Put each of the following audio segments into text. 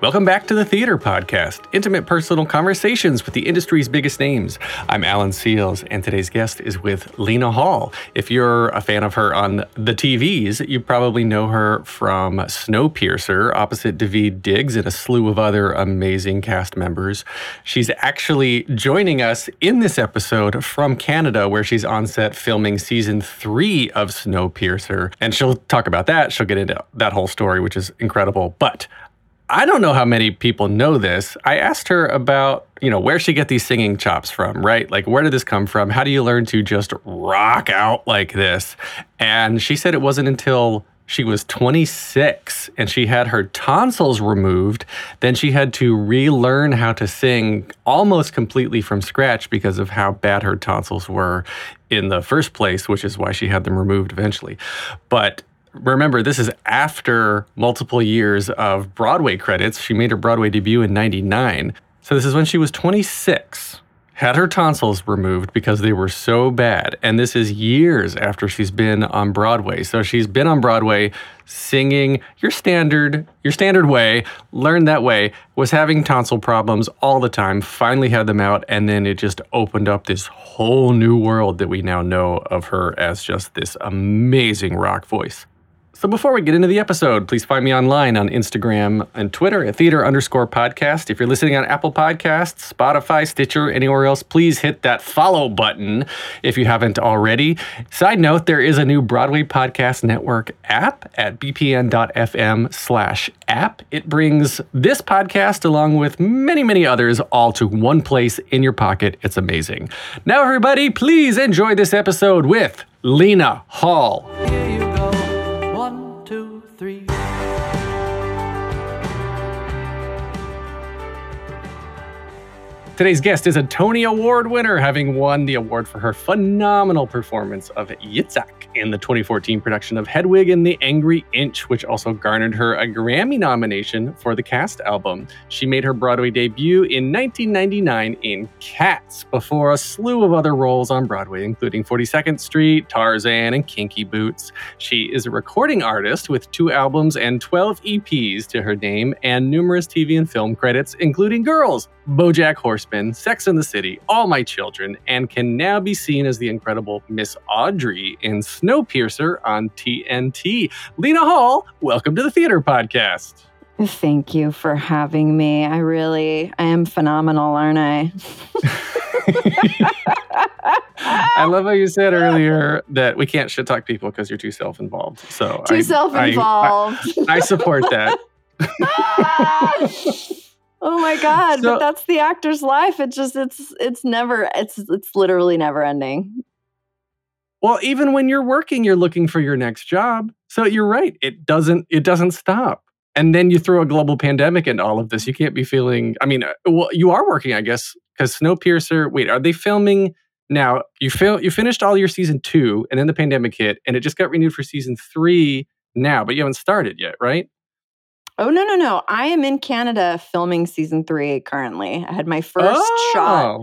Welcome back to the Theater Podcast, intimate personal conversations with the industry's biggest names. I'm Alan Seales, and today's guest is with Lena Hall. If you're a fan of her on the TVs, you probably know her from Snowpiercer, opposite Daveed Diggs and a slew of other amazing cast members. She's actually joining us in this episode from Canada, where she's on set filming season three of Snowpiercer. And she'll talk about that. She'll get into that whole story, which is incredible. But I don't know how many people know this. I asked her about, you know, where she get these singing chops from, right? Like where did this come from? How do you learn to just rock out like this? And she said it wasn't until she was 26 and she had her tonsils removed. Then she had to relearn how to sing almost completely from scratch because of how bad her tonsils were in the first place, which is why she had them removed eventually. But remember, this is after multiple years of Broadway credits. She made her Broadway debut in 99. So this is when she was 26, had her tonsils removed because they were so bad. And this is years after she's been on Broadway. So she's been on Broadway singing your standard, your standard way, learned that way, was having tonsil problems all the time, finally had them out, and then it just opened up this whole new world that we now know of her as just this amazing rock voice. So before we get into the episode, please find me online on Instagram and Twitter at theater underscore podcast. If you're listening on Apple Podcasts, Spotify, Stitcher, anywhere else, please hit that follow button if you haven't already. Side note, there is a new Broadway Podcast Network app at bpn.fm slash app. It brings this podcast along with many, many others all to one place in your pocket. It's amazing. Now, everybody, please enjoy this episode with Lena Hall three. Today's guest is a Tony Award winner, having won the award for her phenomenal performance of Yitzhak in the 2014 production of Hedwig and the Angry Inch, which also garnered her a Grammy nomination for the cast album. She made her Broadway debut in 1999 in Cats, before a slew of other roles on Broadway, including 42nd Street, Tarzan, and Kinky Boots. She is a recording artist with two albums and 12 EPs to her name, and numerous TV and film credits, including Girls, Bojack Horseman, Sex and the City, All My Children, and can now be seen as the incredible Miss Audrey in Snowpiercer on TNT. Lena Hall, welcome to the Theater Podcast. Thank you for having me. I really, I am phenomenal, aren't I? I love how you said earlier that we can't shit talk people because you're too self involved. So too self involved. I, I, I, support that. Oh my god, so, but that's the actor's life. It just it's it's never it's it's literally never ending. Well, even when you're working, you're looking for your next job. So you're right. It doesn't it doesn't stop. And then you throw a global pandemic into all of this. You can't be feeling I mean, uh, well, you are working, I guess, cuz Snowpiercer, wait, are they filming now? You fil- you finished all your season 2 and then the pandemic hit and it just got renewed for season 3 now, but you haven't started yet, right? Oh no no no! I am in Canada filming season three currently. I had my first oh. shot.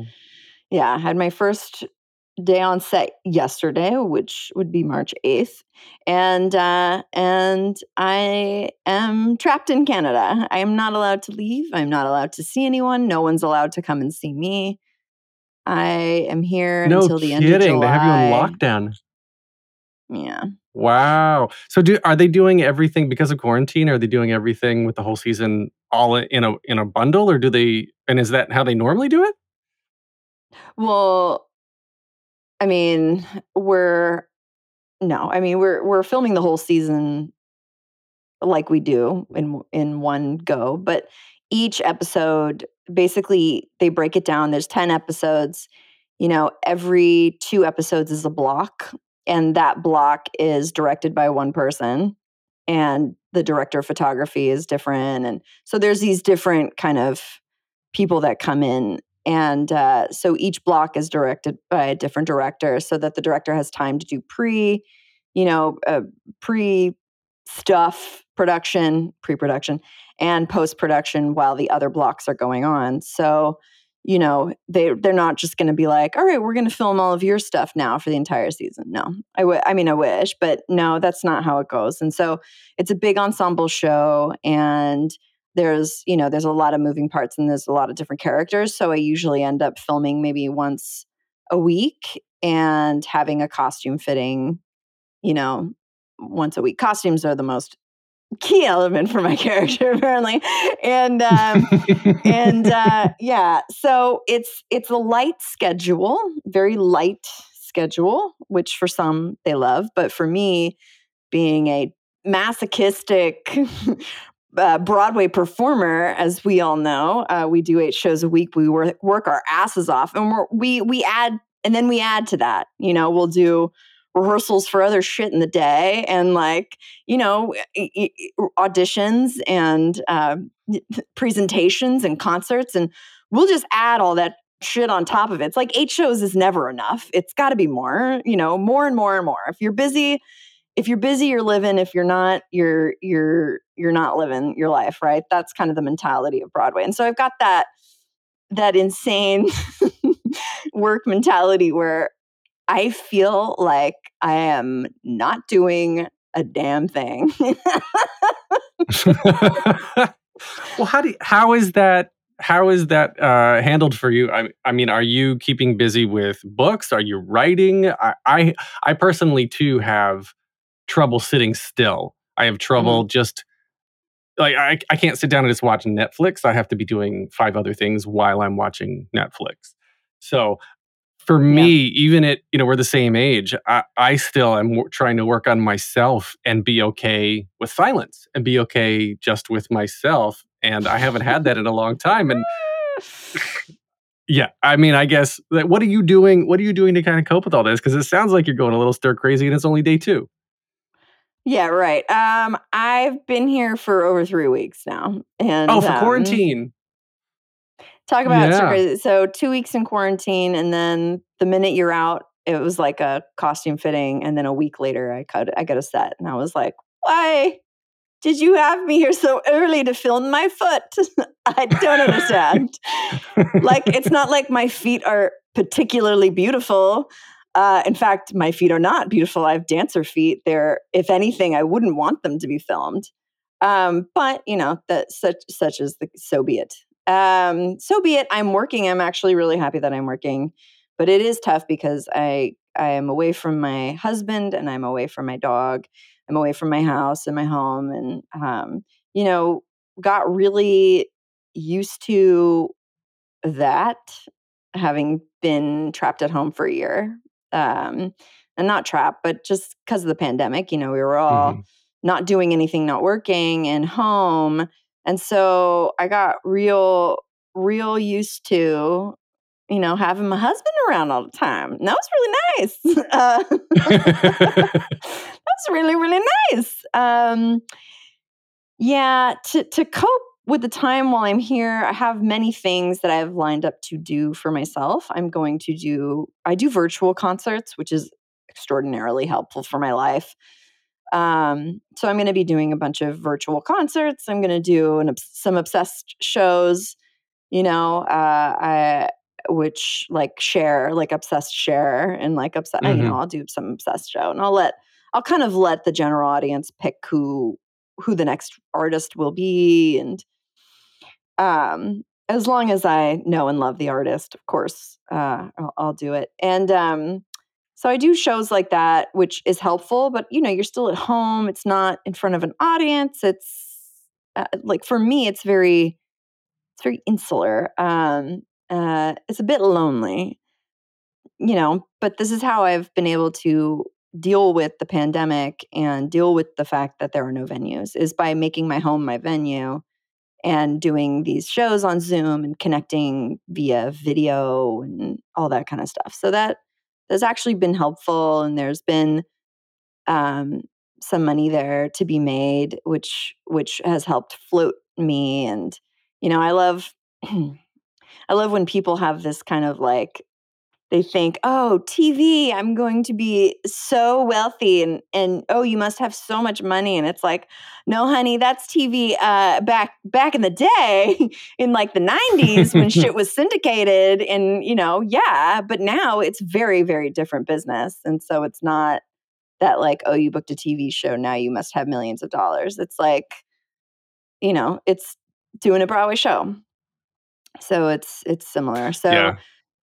Yeah, I had my first day on set yesterday, which would be March eighth, and uh, and I am trapped in Canada. I am not allowed to leave. I'm not allowed to see anyone. No one's allowed to come and see me. I am here no until the kidding. end of July. They have you on lockdown. Yeah. Wow. So do are they doing everything because of quarantine? Are they doing everything with the whole season all in a in a bundle or do they and is that how they normally do it? Well, I mean, we're no, I mean, we're we're filming the whole season like we do in in one go, but each episode basically they break it down. There's 10 episodes. You know, every two episodes is a block and that block is directed by one person and the director of photography is different and so there's these different kind of people that come in and uh, so each block is directed by a different director so that the director has time to do pre you know uh, pre stuff production, pre production, and post production while the other blocks are going on. So, you know, they they're not just going to be like, "All right, we're going to film all of your stuff now for the entire season." No, I w- I mean, I wish, but no, that's not how it goes. And so, it's a big ensemble show, and there's you know there's a lot of moving parts and there's a lot of different characters. So I usually end up filming maybe once a week and having a costume fitting, you know, once a week. Costumes are the most key element for my character apparently and um and uh yeah so it's it's a light schedule very light schedule which for some they love but for me being a masochistic uh, Broadway performer, as we all know, uh, we do eight shows a week. We work, work our asses off, and we we add, and then we add to that. You know, we'll do rehearsals for other shit in the day, and like you know, auditions and uh, presentations and concerts, and we'll just add all that shit on top of it. It's like eight shows is never enough. It's got to be more. You know, more and more and more. If you're busy if you're busy you're living if you're not you're you're you're not living your life right that's kind of the mentality of broadway and so i've got that that insane work mentality where i feel like i am not doing a damn thing well how do you, how is that how is that uh, handled for you? I, I, mean, are you keeping busy with books? Are you writing? I, I, I personally too have trouble sitting still. I have trouble mm-hmm. just like I, I can't sit down and just watch Netflix. I have to be doing five other things while I'm watching Netflix. So for me, yeah. even at you know we're the same age, I, I still am w- trying to work on myself and be okay with silence and be okay just with myself. And I haven't had that in a long time. And yeah, I mean, I guess what are you doing? What are you doing to kind of cope with all this? Because it sounds like you're going a little stir crazy, and it's only day two. Yeah, right. Um, I've been here for over three weeks now, and oh, for um, quarantine. Talk about yeah. so two weeks in quarantine, and then the minute you're out, it was like a costume fitting, and then a week later, I cut I got a set, and I was like, why did you have me here so early to film my foot? I don't understand. like, it's not like my feet are particularly beautiful. Uh, in fact, my feet are not beautiful. I have dancer feet. They're, if anything, I wouldn't want them to be filmed. Um, but you know, that such such as the so be it. Um, so be it. I'm working. I'm actually really happy that I'm working, but it is tough because I I am away from my husband and I'm away from my dog. I'm away from my house and my home, and um, you know, got really used to that having been trapped at home for a year um, and not trapped, but just because of the pandemic, you know, we were all mm-hmm. not doing anything, not working and home. And so I got real, real used to, you know, having my husband around all the time. And that was really nice. Uh, that's really, really nice. Um, yeah, to to cope with the time while I'm here, I have many things that I've lined up to do for myself. I'm going to do, I do virtual concerts, which is extraordinarily helpful for my life. Um, so I'm going to be doing a bunch of virtual concerts. I'm going to do an, some obsessed shows, you know, uh, I, which like share, like obsessed share, and like obsessed. Mm-hmm. You know, I'll do some obsessed show, and I'll let, I'll kind of let the general audience pick who who the next artist will be and um, as long as I know and love the artist, of course, uh, I'll, I'll, do it. And um, so I do shows like that, which is helpful. But you know, you're still at home. It's not in front of an audience. It's uh, like for me, it's very, it's very insular. Um, uh, it's a bit lonely, you know. But this is how I've been able to deal with the pandemic and deal with the fact that there are no venues is by making my home my venue and doing these shows on Zoom and connecting via video and all that kind of stuff. So that has actually been helpful, and there's been um, some money there to be made, which which has helped float me. And you know, I love I love when people have this kind of like they think, oh, TV, I'm going to be so wealthy and and oh, you must have so much money. And it's like, no, honey, that's TV uh, back back in the day in like the 90s when shit was syndicated. And, you know, yeah, but now it's very, very different business. And so it's not that like, oh, you booked a TV show, now you must have millions of dollars. It's like, you know, it's doing a Broadway show. So it's it's similar. So Yeah.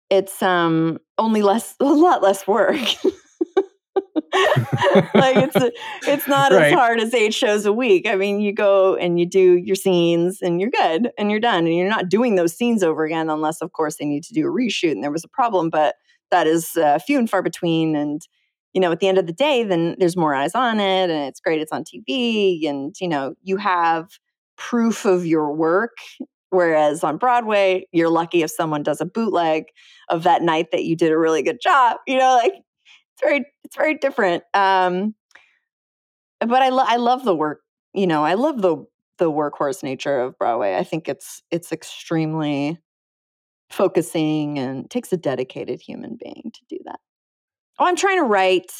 It's um only less a lot less work. like it's it's not Right. as hard as eight shows a week. I mean, you go and you do your scenes and you're good and you're done and you're not doing those scenes over again unless of course they need to do a reshoot and there was a problem, but that is uh, few and far between and you know, at the end of the day then there's more eyes on it and it's great it's on TV and you know, you have proof of your work whereas on Broadway, you're lucky if someone does a bootleg of that night that you did a really good job. You know, like it's very it's very different. Um, but I lo- I love the work. You know, I love the the workhorse nature of Broadway. I think it's it's extremely focusing and takes a dedicated human being to do that. Oh, I'm trying to write.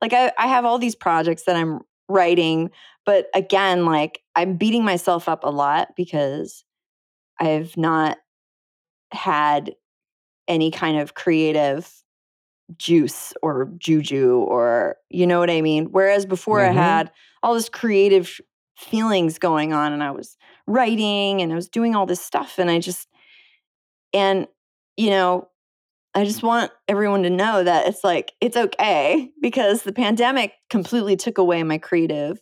Like I, I have all these projects that I'm writing, but again, like I'm beating myself up a lot because I've not had any kind of creative juice or juju or you know what I mean? Whereas before Mhm. I had all this creative feelings going on and I was writing and I was doing all this stuff and I just and you know I just want everyone to know that it's like it's okay because the pandemic completely took away my creative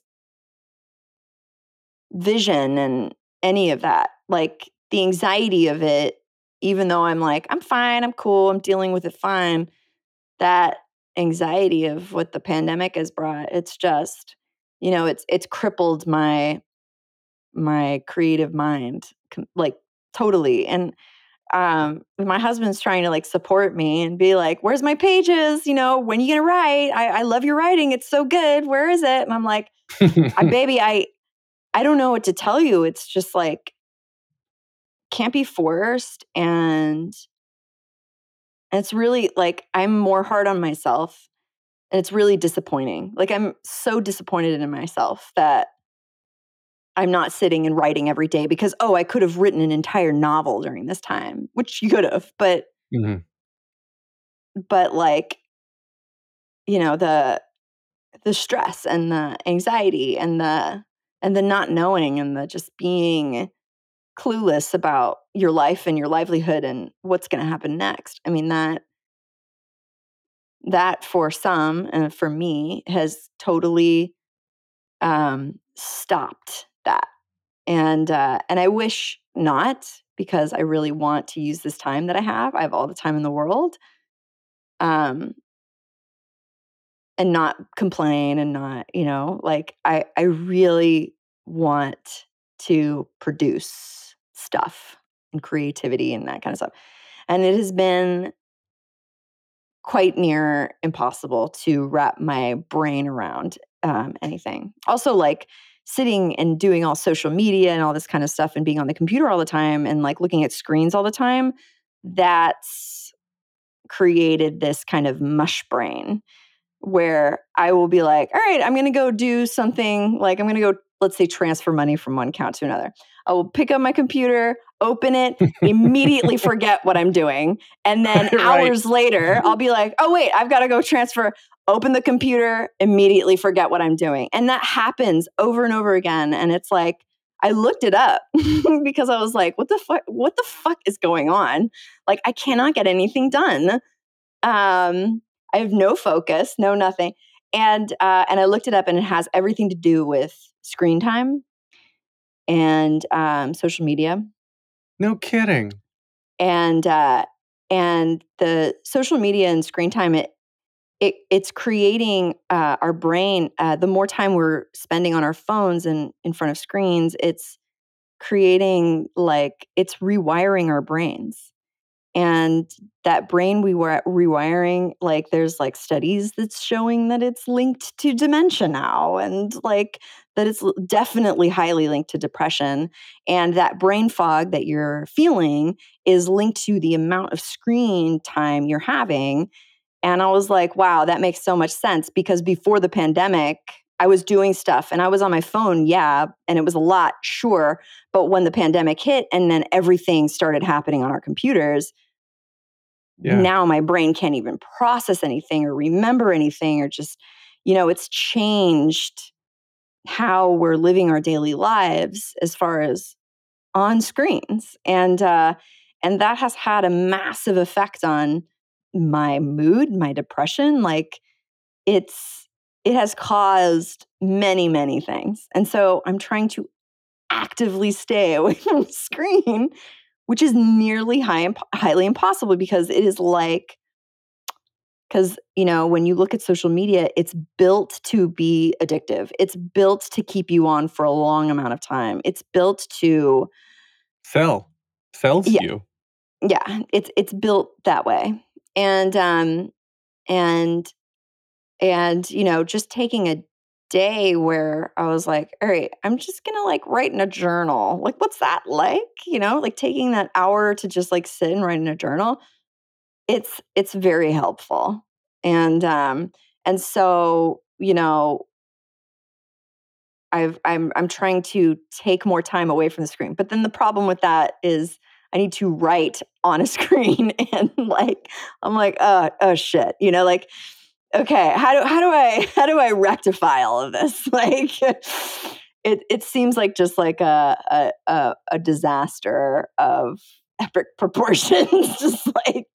vision and any of that. Like the anxiety of it, even though I'm like, I'm fine, I'm cool, I'm dealing with it fine. That anxiety of what the pandemic has brought, it's just, you know, it's it's crippled my my creative mind like totally. And um my husband's trying to like support me and be like, Where's my pages? You know, when you gonna write? I, I love your writing, it's so good. Where is it? And I'm like, I baby, I I don't know what to tell you. It's just like can't be forced and it's really like I'm more hard on myself and it's really disappointing. Like I'm so disappointed in myself that I'm not sitting and writing every day because oh, I could have written an entire novel during this time, which you could have, but Mhm. but like you know the the stress and the anxiety and the and the not knowing and the just being clueless about your life and your livelihood and what's going to happen next. I mean that that for some and for me has totally um stopped that. And uh and i wish not because i really want to use this time that i have. I have all the time in the world. Um and not complain and not you know like i i really want to produce stuff and creativity and that kind of stuff and it has been quite near impossible to wrap my brain around um, anything. Also like sitting and doing all social media and all this kind of stuff and being on the computer all the time and like looking at screens all the time that's created this kind of mush brain where I will be like, all right, I'm going to go do something like I'm going to go, let's say, transfer money from one account to another. I will pick up my computer, open it, immediately forget what I'm doing. And then Right. hours later, I'll be like, oh, wait, I've got to go transfer, open the computer, immediately forget what I'm doing. And that happens over and over again. And it's like, I looked it up because I was like, what the fuck, what the fuck is going on? Like, I cannot get anything done. Um, I have no focus, no nothing. And uh, and I looked it up, and it has everything to do with screen time and um, social media, No kidding. and uh, and the social media and screen time. It it it's creating uh, our brain. Uh, the more time we're spending on our phones and in front of screens, it's creating like it's rewiring our brains and that brain we were rewiring like there's like studies that's showing that it's linked to dementia now and like that it's definitely highly linked to depression. And that brain fog that you're feeling is linked to the amount of screen time you're having. And I was like, wow, that makes so much sense because before the pandemic, I was doing stuff and I was on my phone, yeah, and it was a lot, sure. But when the pandemic hit and then everything started happening on our computers, yeah. now my brain can't even process anything or remember anything or just, you know, it's changed how we're living our daily lives as far as on screens. And, uh, and that has had a massive effect on my mood, my depression. Like it's, it has caused many, many things. And so I'm trying to actively stay away from the screen, which is nearly high, highly impossible because it is like, because, you know, when you look at social media, it's built to be addictive. It's built to keep you on for a long amount of time. It's built to sell, sells yeah, you. Yeah, it's it's built that way. And um and and, you know, just taking a day where I was like, all right, I'm just going to like write in a journal. Like, what's that like? You know, like taking that hour to just like sit and write in a journal. It's, it's very helpful. And, um, and so, you know, I've, I'm, I'm trying to take more time away from the screen. But then the problem with that is I need to write on a screen and like, I'm like, oh, oh shit, you know, like, okay, how do how do I how do I rectify all of this? Like it it seems like just like a a, a disaster of epic proportions, just like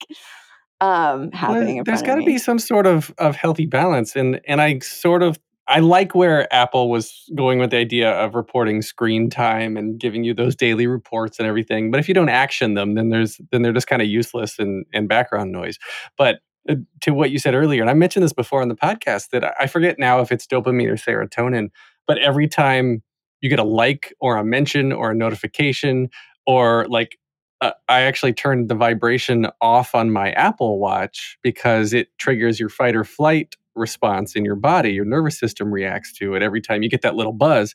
um happening. Well, there's got to be some sort of of healthy balance, and and I sort of I like where Apple was going with the idea of reporting screen time and giving you those daily reports and everything. But if you don't action them, then there's then they're just kind of useless and, and background noise. But to what you said earlier, and I mentioned this before on the podcast that I forget now if it's dopamine or serotonin, but every time you get a like or a mention or a notification or like uh, I actually turned the vibration off on my Apple Watch because it triggers your fight or flight response in your body your nervous system reacts to it every time you get that little buzz.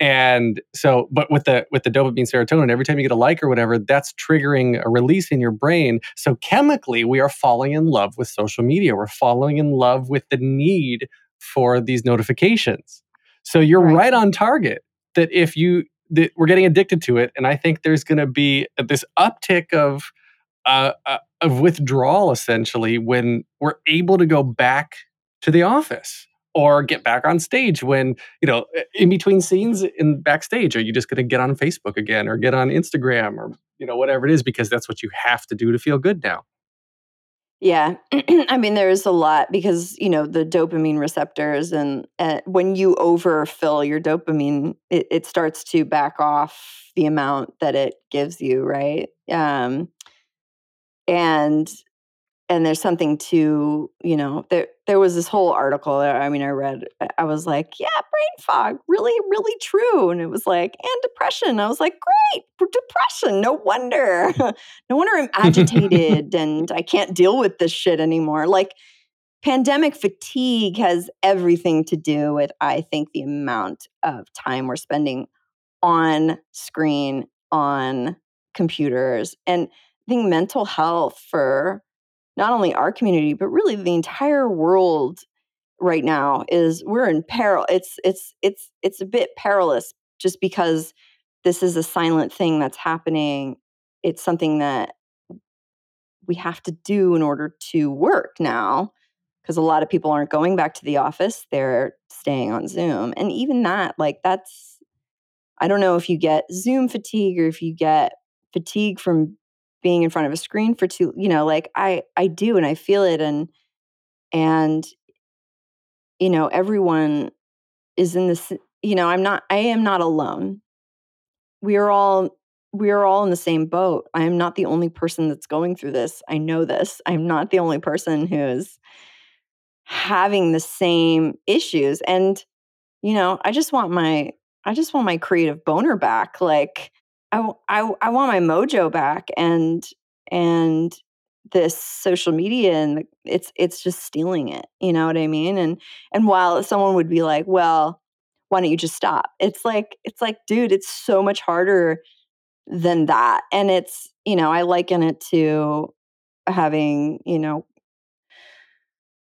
And so but with the with the dopamine serotonin every time you get a like or whatever that's triggering a release in your brain. So chemically we are falling in love with social media. We're falling in love with the need for these notifications. So you're right, right on target that if you that we're getting addicted to it and i think there's going to be this uptick of uh, uh, of withdrawal essentially when we're able to go back to the office or get back on stage when you know in between scenes in backstage are you just going to get on facebook again or get on instagram or you know whatever it is because that's what you have to do to feel good now? Yeah i mean there's a lot because you know the dopamine receptors and uh, when you overfill your dopamine it, it starts to back off the amount that it gives you right? Um and and there's something to you know there there was this whole article i mean i read i was like yeah brain fog really really true and it was like and depression i was like great depression no wonder no wonder i'm agitated and i can't deal with this shit anymore. Like pandemic fatigue has everything to do with i think the amount of time we're spending on screen on computers and i think mental health for not only our community but really the entire world right now is we're in peril it's it's it's it's a bit perilous just because this is a silent thing that's happening. It's something that we have to do in order to work now because a lot of people aren't going back to the office they're staying on zoom and even that like that's i don't know if you get zoom fatigue or if you get fatigue from being in front of a screen for too you know like i i do and i feel it and and you know everyone is in this you know i'm not i am not alone. We are all we are all in the same boat. I am not the only person that's going through this. I know this. I'm not the only person who is having the same issues and you know i just want my i just want my creative boner back like I, I, want my mojo back and and this social media and it's it's just stealing it you know what i mean? And and while someone would be like well why don't you just stop? It's like it's like dude it's so much harder than that. And it's you know i liken it to having you know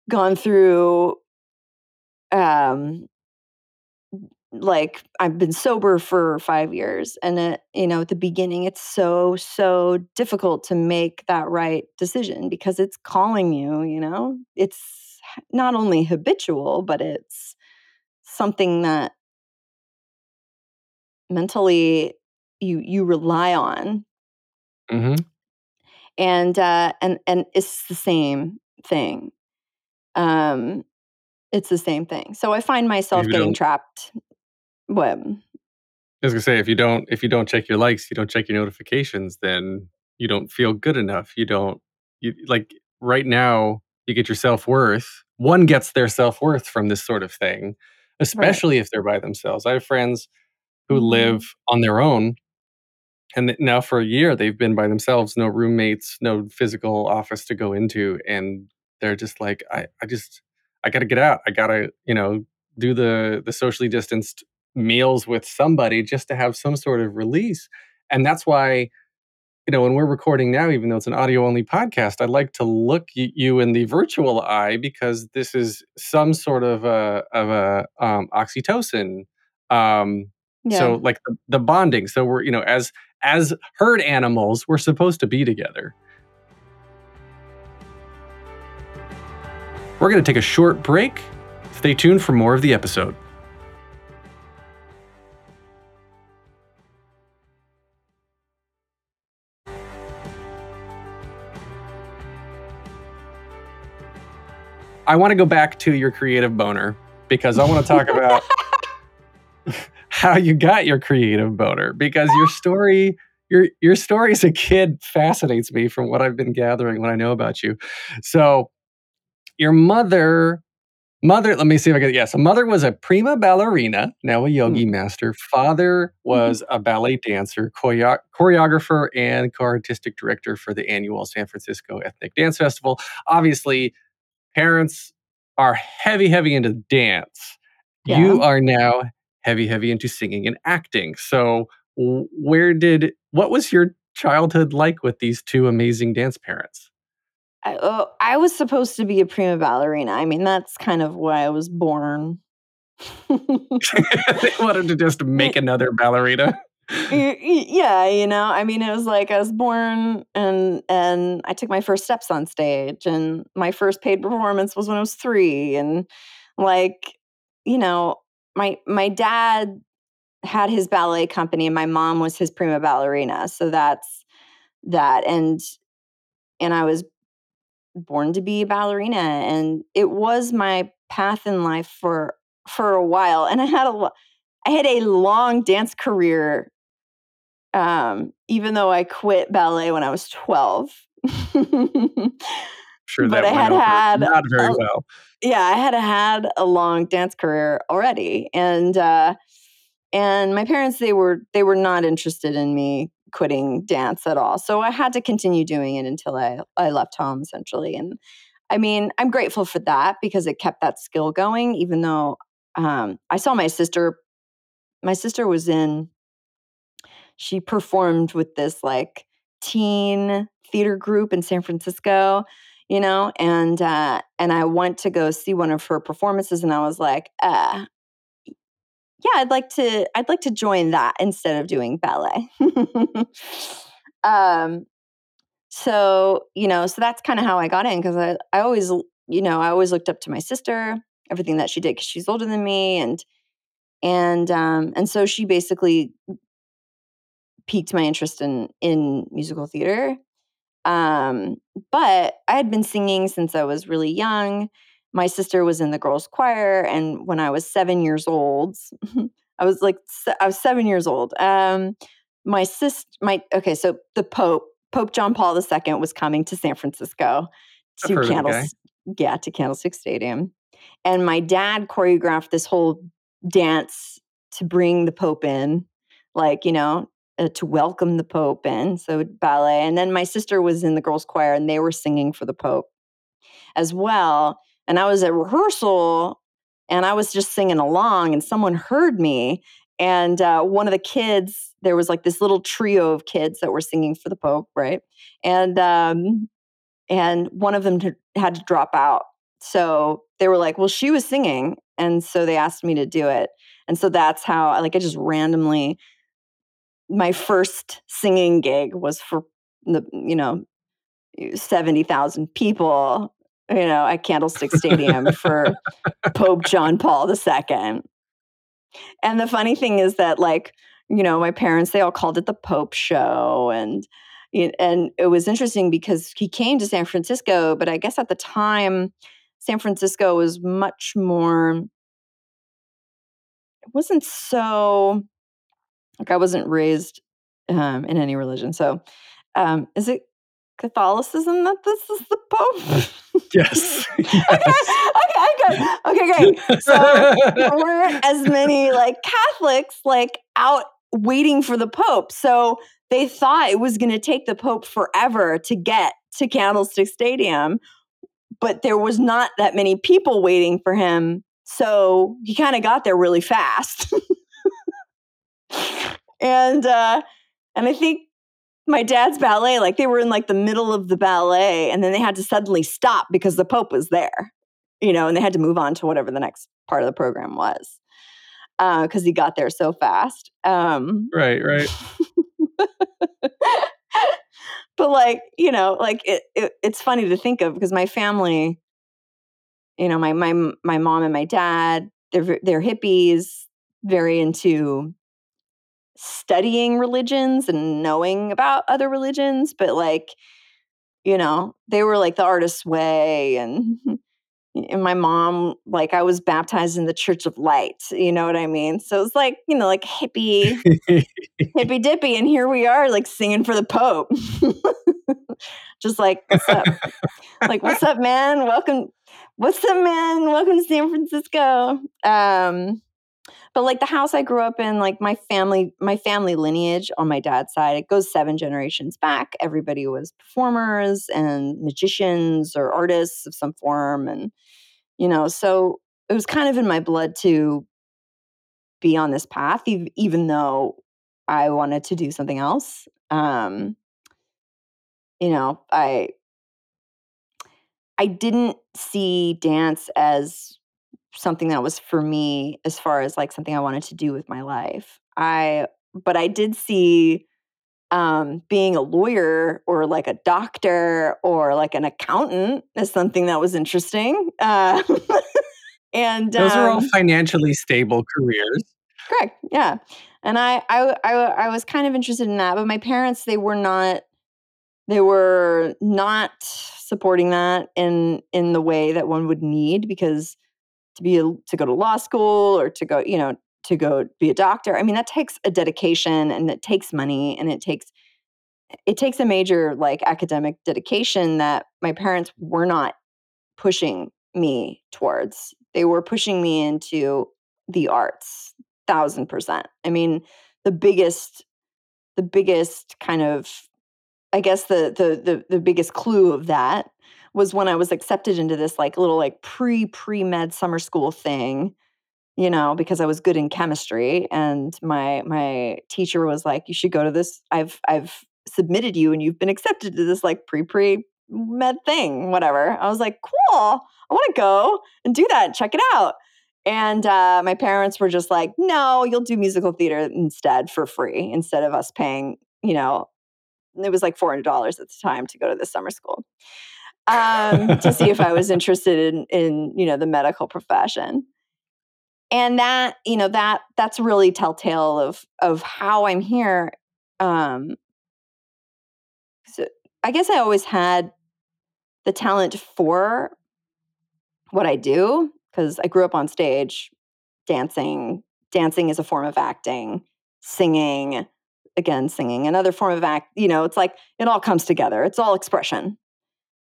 gone through um like I've been sober for 5 years and it you know at the beginning it's so so difficult to make that right decision because it's calling you you know? It's not only habitual but it's something that mentally you you rely on. Hmm and uh and and it's the same thing. Um it's the same thing. So i find myself You getting trapped what I was gonna say if you don't if you don't check your likes, you don't check your notifications, then you don't feel good enough. You don't you like right now you get your self worth. One gets their self worth from this sort of thing, right especially if they're by themselves. I have friends who Mhm. live on their own and now for a year they've been by themselves no roommates no physical office to go into and they're just like i, I just i gotta get out i gotta you know do the the socially distanced meals with somebody just to have some sort of release and that's why you know when we're recording now even though it's an audio only podcast i'd like to look you in the virtual eye because this is some sort of a of a um, oxytocin um, yeah. so like the, the bonding. So we're you know as as herd animals we're supposed to be together. We're going to take a short break. Stay tuned for more of the episode i want to go back to your creative boner because i want to talk about how you got your creative boner because your story your your story as a kid fascinates me from what I've been gathering what I know about you. So your mother mother let me see if I get yeah. So mother was a prima ballerina, now a yogi Mm. master. Father was a ballet dancer, choreo- choreographer, and co-artistic director for the annual San Francisco Ethnic Dance Festival. Obviously, parents are heavy, heavy into dance. yeah You are now heavy, heavy into singing and acting. So, where did what was your childhood like with these two amazing dance parents? I, oh, I was supposed to be a prima ballerina i mean that's kind of why i was born they wanted to just make another ballerina. Yeah you know i mean it was like i was born and and i took my first steps on stage and my first paid performance was when i was three and like you know my my dad had his ballet company and my mom was his prima ballerina so that's that and and i was born to be a ballerina and it was my path in life for for a while and i had a i had a long dance career um, even though I quit ballet when I was 12. Sure, But that I had had not very a- well. yeah, I had had a long dance career already, and uh, and my parents they were they were not interested in me quitting dance at all. So I had to continue doing it until I I left home essentially. And I mean, I'm grateful for that because it kept that skill going. Even though um, I saw my sister, my sister was in she performed with this like teen theater group in San Francisco, you know, and uh, and I went to go see one of her performances, and I was like, uh, yeah, I'd like to, I'd like to join that instead of doing ballet. um, so you know, so that's kind of how I got in because I, I always, you know, I always looked up to my sister, everything that she did because she's older than me, and and um, and so she basically piqued my interest in in musical theater. Um, but I had been singing since I was really young. My sister was in the girls' choir, and when I was seven years old, I was like I was seven years old. Um, my sis, my okay, so the Pope, Pope John Paul II, was coming to San Francisco to heard of the guy. Candles, yeah, to Candlestick Stadium, and my dad choreographed this whole dance to bring the Pope in, like you know, uh, to welcome the Pope in. So ballet, and then my sister was in the girls' choir, and they were singing for the Pope as well. And I was at rehearsal and I was just singing along, and someone heard me. And uh, one of the kids, there was like this little trio of kids that were singing for the Pope, right? And um, and one of them had to drop out. So they were like, "Well, she was singing," and so they asked me to do it. And so that's how, like, I just randomly, my first singing gig was for the, you know, seventy thousand people you know, at Candlestick Stadium for Pope John Paul II. And the funny thing is that, like, you know, my parents, they all called it the Pope Show. And, and it was interesting because he came to San Francisco, but I guess at the time, San Francisco was much more, it wasn't so, like, I wasn't raised um, in any religion. So, um, is it Catholicism that this is the Pope? Yes. okay, okay, good. Okay, great. So there weren't as many like Catholics like out waiting for the Pope. So they thought it was going to take the Pope forever to get to Candlestick Stadium, but there was not that many people waiting for him. So he kind of got there really fast. and uh and I think my dad's ballet, like they were in like the middle of the ballet and then they had to suddenly stop because the Pope was there, you know, and they had to move on to whatever the next part of the program was because uh, he got there so fast. Um, right, right. but like, you know, like it, it, it's funny to think of because my family, you know, my my my mom and my dad, they're they're hippies, very into studying religions and knowing about other religions, but like, you know, they were like the artist's way and and my mom like i was baptized in the church of light you know what i mean? So it's like you know like hippie hippy dippy and here we are like singing for the pope. Just like what's up? Like what's up man? Welcome what's up man? Welcome to san francisco. Um but like the house I grew up in, like my family, my family lineage on my dad's side, it goes seven generations back. Everybody was performers and magicians or artists of some form. And, you know, so it was kind of in my blood to be on this path, even though I wanted to do something else. Um, you know, I I didn't see dance as something that was for me as far as like something I wanted to do with my life. I but I did see um, being a lawyer or like a doctor or like an accountant as something that was interesting. Uh, and those um, are all um financially stable careers. Correct. Yeah. And I, I, I, I was kind of interested in that, but my parents, they were not, they were not supporting that in, in the way that one would need because to be to go to law school or to go you know to go be a doctor i mean that takes a dedication and it takes money and it takes it takes a major like academic dedication that my parents were not pushing me towards. They were pushing me into the arts thousand percent. I mean the biggest the biggest kind of i guess the the the, the biggest clue of that was when I was accepted into this like little like pre pre med summer school thing, you know, because I was good in chemistry and my my teacher was like you should go to this I've I've submitted you and you've been accepted to this like pre pre med thing, whatever. I was like, "Cool. I want to go and do that. Check it out." And uh, my parents were just like, "No, you'll do musical theater instead for free instead of us paying, you know, it was like $400 at the time to go to this summer school um, to see if I was interested in, in, you know, the medical profession. And that, you know, that that's really telltale of of how I'm here. Um, so I guess I always had the talent for what I do because I grew up on stage, dancing. Dancing is a form of acting. Singing, again, singing another form of act. You know, it's like it all comes together. It's all expression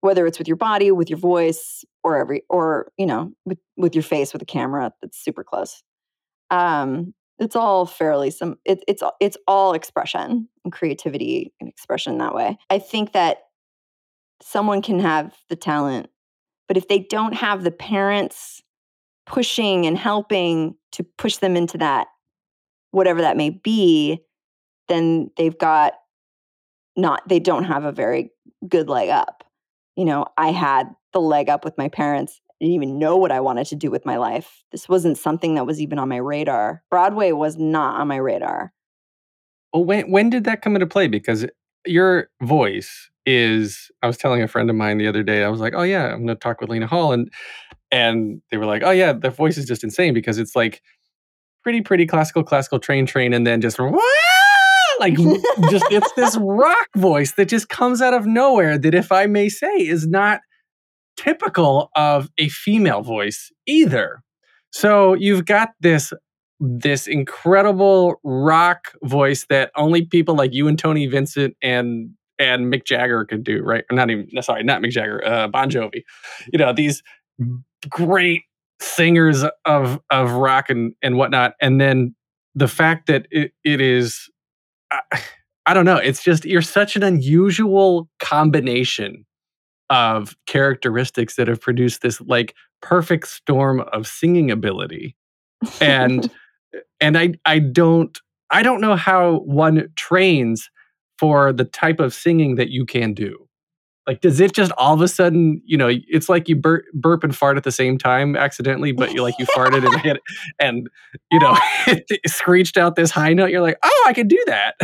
whether it's with your body, with your voice, or every, or you know, with, with your face with a camera that's super close. Um, it's all fairly some. It, it's it's all expression and creativity and expression that way. I think that someone can have the talent, but if they don't have the parents pushing and helping to push them into that whatever that may be then they've got not they don't have a very good leg up you know i had the leg up with my parents I didn't even know what I wanted to do with my life. This wasn't something that was even on my radar. Broadway was not on my radar. Well, when when did that come into play? Because your voice is. I was telling a friend of mine the other day. I was like, "Oh yeah, I'm to talk with Lena Hall," and and they were like, "Oh yeah, the voice is just insane because it's like pretty, pretty classical, classical train, train, and then just." Like just it's this rock voice that just comes out of nowhere that if i may say is not typical of a female voice either. So you've got this this incredible rock voice that only people like you and Tony Vincent and and Mick Jagger could do, right? Not even sorry, not Mick Jagger, uh, Bon Jovi. You know these great singers of of rock and and whatnot, and then the fact that it, it is. I, I don't know. It's just you're such an unusual combination of characteristics that have produced this like perfect storm of singing ability and and i i don't i don't know how one trains for the type of singing that you can do like does it just all of a sudden you know it's like you burp, burp and fart at the same time accidentally but you like you farted and hit and you know screeched out this high note you're like oh i can do that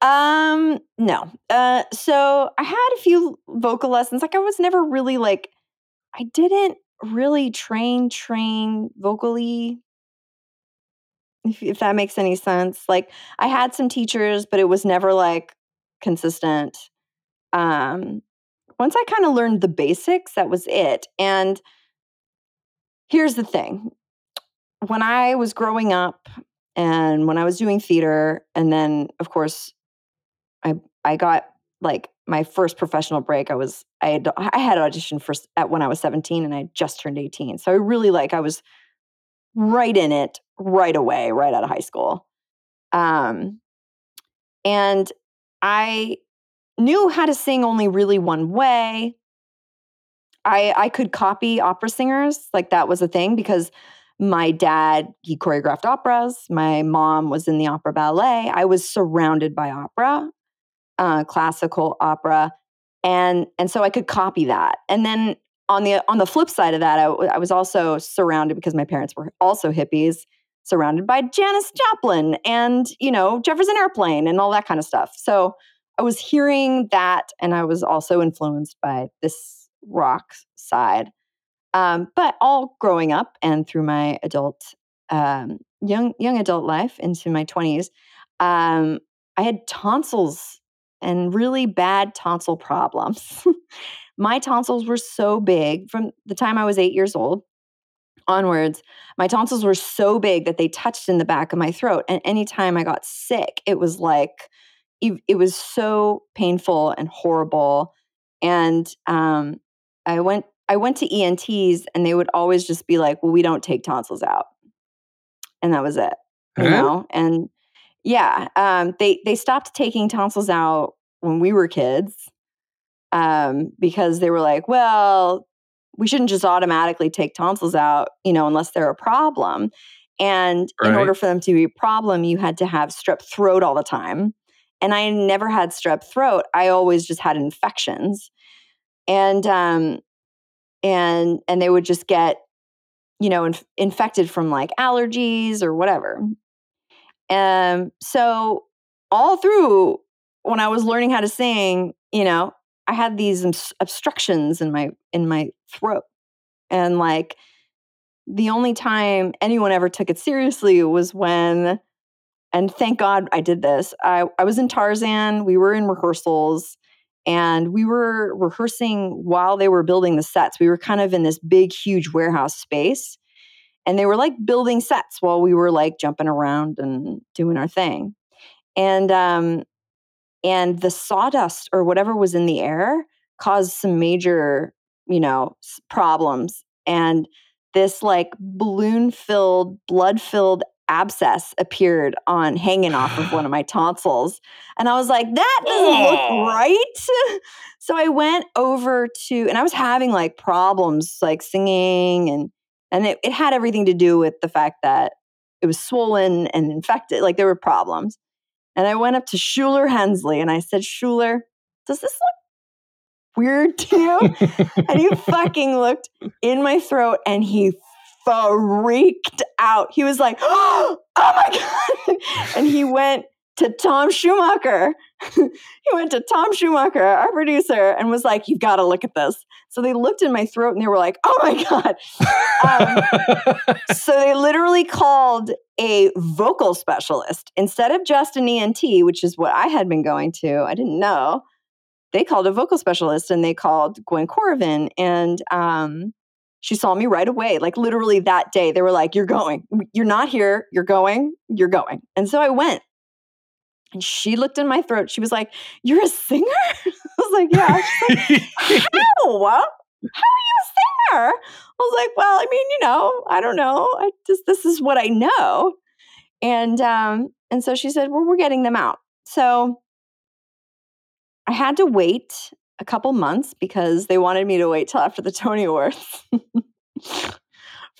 um, no. Uh, so I had a few vocal lessons. Like I was never really like, I didn't really train train vocally. If, if that makes any sense. Like I had some teachers, but it was never like consistent. Um, once I kind of learned the basics, that was it. And here's the thing when I was growing up and when I was doing theater, and then, of course, I I got like my first professional break. I was I had I had auditioned for at when I was 17 and I just turned 18. So I really like I was right in it right away, right out of high school. Um and I knew how to sing only really one way. I I could copy opera singers, like that was a thing because my dad, he choreographed operas. My mom was in the opera ballet. I was surrounded by opera uh, classical opera, and and so I could copy that. And then on the on the flip side of that, I, I was also surrounded because my parents were also hippies, surrounded by Janis Joplin and you know Jefferson Airplane and all that kind of stuff. So I was hearing that, and I was also influenced by this rock side. Um, but all growing up and through my adult, um, young young adult life into my twenties, um, I had tonsils and really bad tonsil problems. my tonsils were so big from the time I was eight years old onwards. My tonsils were so big that they touched in the back of my throat. And anytime I got sick, it was like, it, was so painful and horrible. And um, I went, I went to ENTs, and they would always just be like, "Well, we don't take tonsils out," and that was it. You uh-huh. know, and yeah, um, they they stopped taking tonsils out when we were kids um, because they were like, well, we shouldn't just automatically take tonsils out, you know, unless they're a problem. And right. in order for them to be a problem, you had to have strep throat all the time. And I never had strep throat. I always just had infections. And um and and they would just get you know inf- infected from like allergies or whatever um, so all through when I was learning how to sing, you know, I had these obstructions in my in my throat, and like the only time anyone ever took it seriously was when, and thank God I did this. I I was in Tarzan. We were in rehearsals. And we were rehearsing while they were building the sets. We were kind of in this big, huge warehouse space and they were like building sets while we were like jumping around and doing our thing and um and the sawdust or whatever was in the air caused some major you know problems and this like balloon filled blood filled abscess appeared on hanging off of one of my tonsils and i was like that doesn't look right so i went over to and i was having like problems like singing and And it, it had everything to do with the fact that it was swollen and infected. Like there were problems. And I went up to Shuler Hensley and I said, Shuler, does this look weird to you? and he fucking looked in my throat and he freaked out. He was like, oh my God. and he went to Tom Schumacher. he went to Tom Schumacher, our producer, and was like, You've got to look at this. So they looked in my throat and they were like, Oh my God. Um, so they literally called a vocal specialist instead of just an ENT, which is what I had been going to. I didn't know. They called a vocal specialist and they called Gwen Korovin. And um, she saw me right away, like literally that day. They were like, You're going. You're not here. You're going. You're going. And so I went. And she looked in my throat. She was like, You're a singer? I was like, Yeah. Like, How? How are you a singer? I was like, Well, I mean, you know, I don't know. I just this is what I know. And um, and so she said, Well, we're getting them out. So I had to wait a couple months because they wanted me to wait till after the Tony Awards.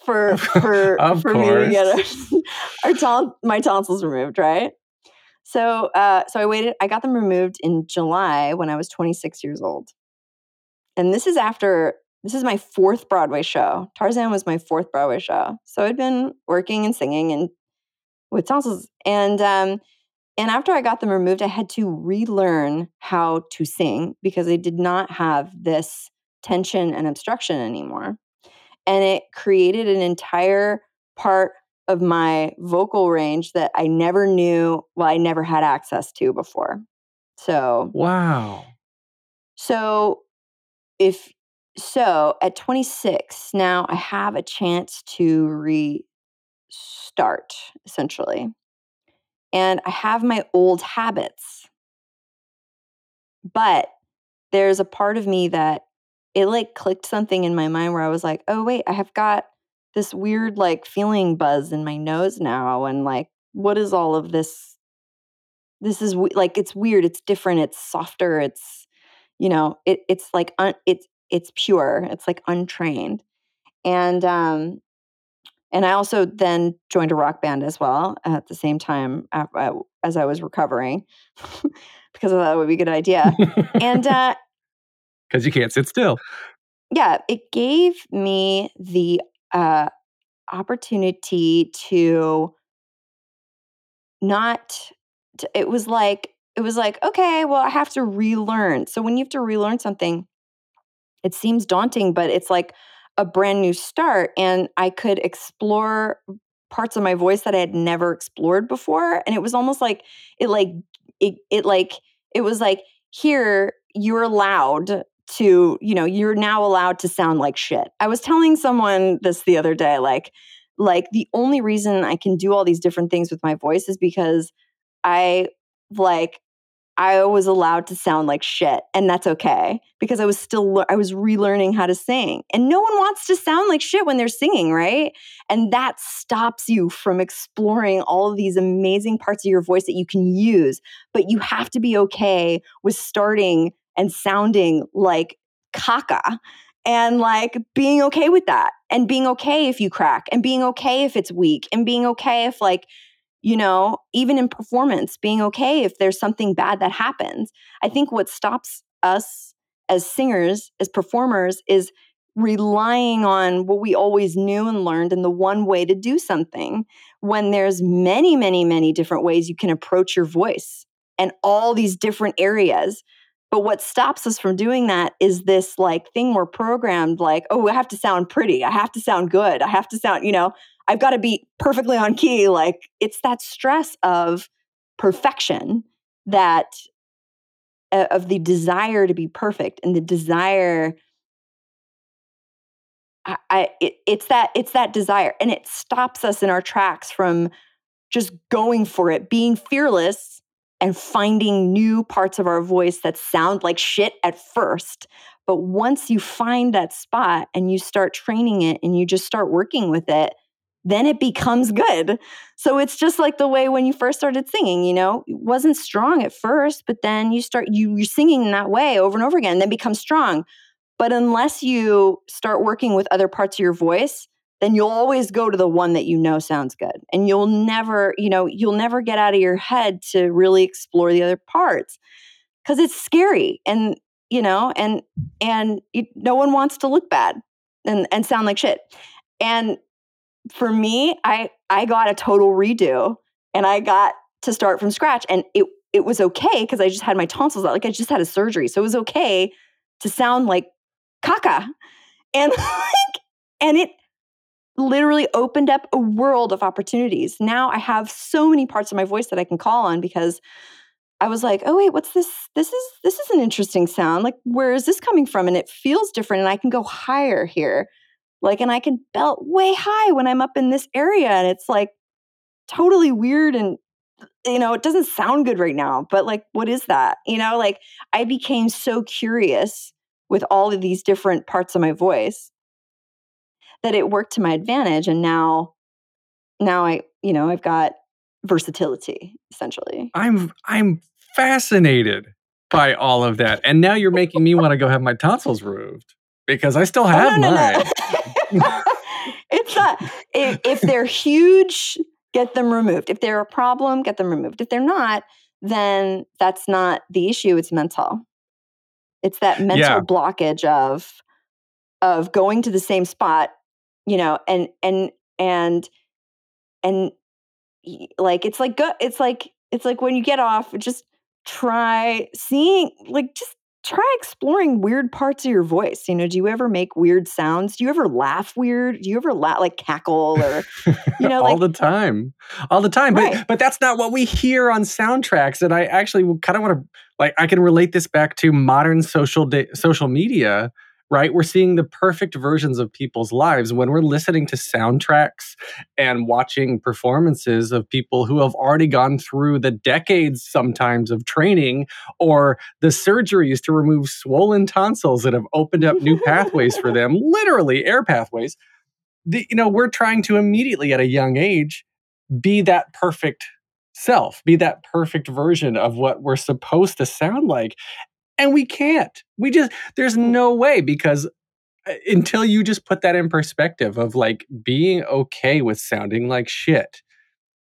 for for for me to get our ton- my tonsils removed, right? So uh, so I waited. I got them removed in July when I was 26 years old, and this is after this is my fourth Broadway show. Tarzan was my fourth Broadway show, so I'd been working and singing and with tonsils, and um, and after I got them removed, I had to relearn how to sing because I did not have this tension and obstruction anymore. And it created an entire part of my vocal range that I never knew, well, I never had access to before. So, wow. So, if so, at 26, now I have a chance to restart essentially and I have my old habits. But there's a part of me that it like clicked something in my mind where I was like, oh, wait, I have got this weird like feeling buzz in my nose now. And like, what is all of this? This is like, it's weird. It's different. It's softer. It's, you know, it, it's like, un, it's, it's pure. It's like untrained. And, um, and I also then joined a rock band as well at the same time as I was recovering because I thought it would be a good idea. and because uh, you can't sit still. Yeah, it gave me the uh, opportunity to not. To, it was like it was like okay, well, I have to relearn. So when you have to relearn something, it seems daunting, but it's like a brand new start and I could explore parts of my voice that I had never explored before and it was almost like it like it, it like it was like here you're allowed to you know you're now allowed to sound like shit. I was telling someone this the other day like like the only reason I can do all these different things with my voice is because I like I was allowed to sound like shit, and that's okay because I was still I was relearning how to sing. And no one wants to sound like shit when they're singing, right? And that stops you from exploring all of these amazing parts of your voice that you can use, but you have to be okay with starting and sounding like caca and like being okay with that and being okay if you crack and being okay if it's weak and being okay if like you know, even in performance, being okay if there's something bad that happens. I think what stops us as singers, as performers, is relying on what we always knew and learned and the one way to do something when there's many, many, many different ways you can approach your voice and all these different areas. But what stops us from doing that is this like thing we're programmed like, oh, I have to sound pretty. I have to sound good. I have to sound, you know, I've got to be perfectly on key. Like it's that stress of perfection that uh, of the desire to be perfect and the desire I, it, it's that it's that desire and it stops us in our tracks from just going for it being fearless and finding new parts of our voice that sound like shit at first but once you find that spot and you start training it and you just start working with it then it becomes good. So it's just like the way when you first started singing, you know, it wasn't strong at first, but then you start you you're singing in that way over and over again, and then becomes strong. But unless you start working with other parts of your voice, then you'll always go to the one that you know sounds good. And you'll never, you know, you'll never get out of your head to really explore the other parts because it's scary and, you know, and, and you, no one wants to look bad and, and sound like shit. And for me, I, I got a total redo and I got to start from scratch and it, it was okay because I just had my tonsils out. Like I just had a surgery. So it was okay to sound like caca. And like, and it literally opened up a world of opportunities. Now I have so many parts of my voice that I can call on because I was like, "Oh wait, what's this? This is this is an interesting sound. Like where is this coming from?" And it feels different and I can go higher here. Like and I can belt way high when I'm up in this area and it's like totally weird and you know, it doesn't sound good right now, but like what is that? You know, like I became so curious with all of these different parts of my voice that it worked to my advantage and now now i you know i've got versatility essentially i'm i'm fascinated by all of that and now you're making me want to go have my tonsils removed because i still oh, have oh, no, mine no, no. it's not if, if they're huge get them removed. If they're a problem get them removed. If they're not then that's not the issue it's mental. It's that mental yeah. blockage of of going to the same spot you know and and and and like it's like good it's like it's like when you get off just try seeing like just try exploring weird parts of your voice you know do you ever make weird sounds? Do you ever laugh weird? Do you ever laugh like cackle or you know all like, the time. All the time right. but but that's not what we hear on soundtracks and i actually kind of want to like i can relate this back to modern social de- social media right? We're seeing the perfect versions of people's lives when we're listening to soundtracks and watching performances of people who have already gone through the decades sometimes of training or the surgeries to remove swollen tonsils that have opened up new pathways for them, literally air pathways. The, you know, we're trying to immediately at a young age be that perfect self, be that perfect version of what we're supposed to sound like and we can't. We just there's no way because uh, until you just put that in perspective of like being okay with sounding like shit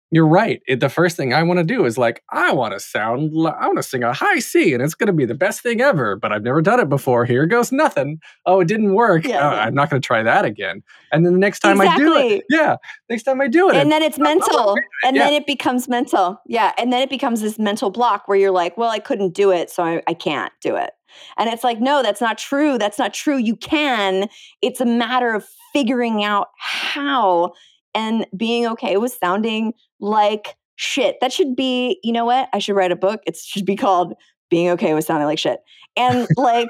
you're right. It, the first thing I want to do is like, I want to sound, I want to sing a high C and it's going to be the best thing ever, but I've never done it before. Here goes nothing. Oh, it didn't work. Yeah, oh, I'm not going to try that again. And then the next time exactly. I do it, yeah, next time I do it. And then it's mental. And yeah. then it becomes mental. Yeah. And then it becomes this mental block where you're like, well, I couldn't do it, so I, I can't do it. And it's like, no, that's not true. That's not true. You can. It's a matter of figuring out how and being okay with sounding like shit. That should be, you know what? I should write a book. It should be called Being Okay with Sounding Like Shit. And like,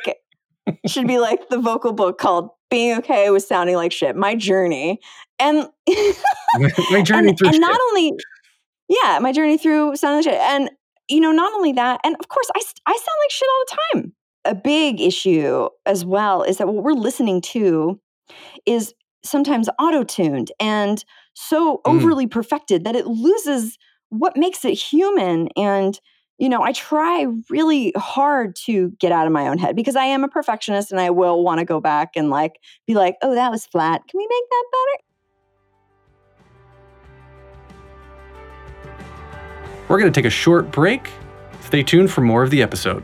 should be like the vocal book called Being Okay with Sounding Like Shit, My Journey. And my journey and, through and shit. not only, yeah, my journey through sounding like shit. And, you know, not only that, and of course, I, I sound like shit all the time. A big issue as well is that what we're listening to is sometimes auto tuned and so mm. overly mm. perfected that it loses what makes it human. And, you know, I try really hard to get out of my own head because I am a perfectionist and I will want to go back and like be like, oh, that was flat. Can we make that better? We're going to take a short break. Stay tuned for more of the episode.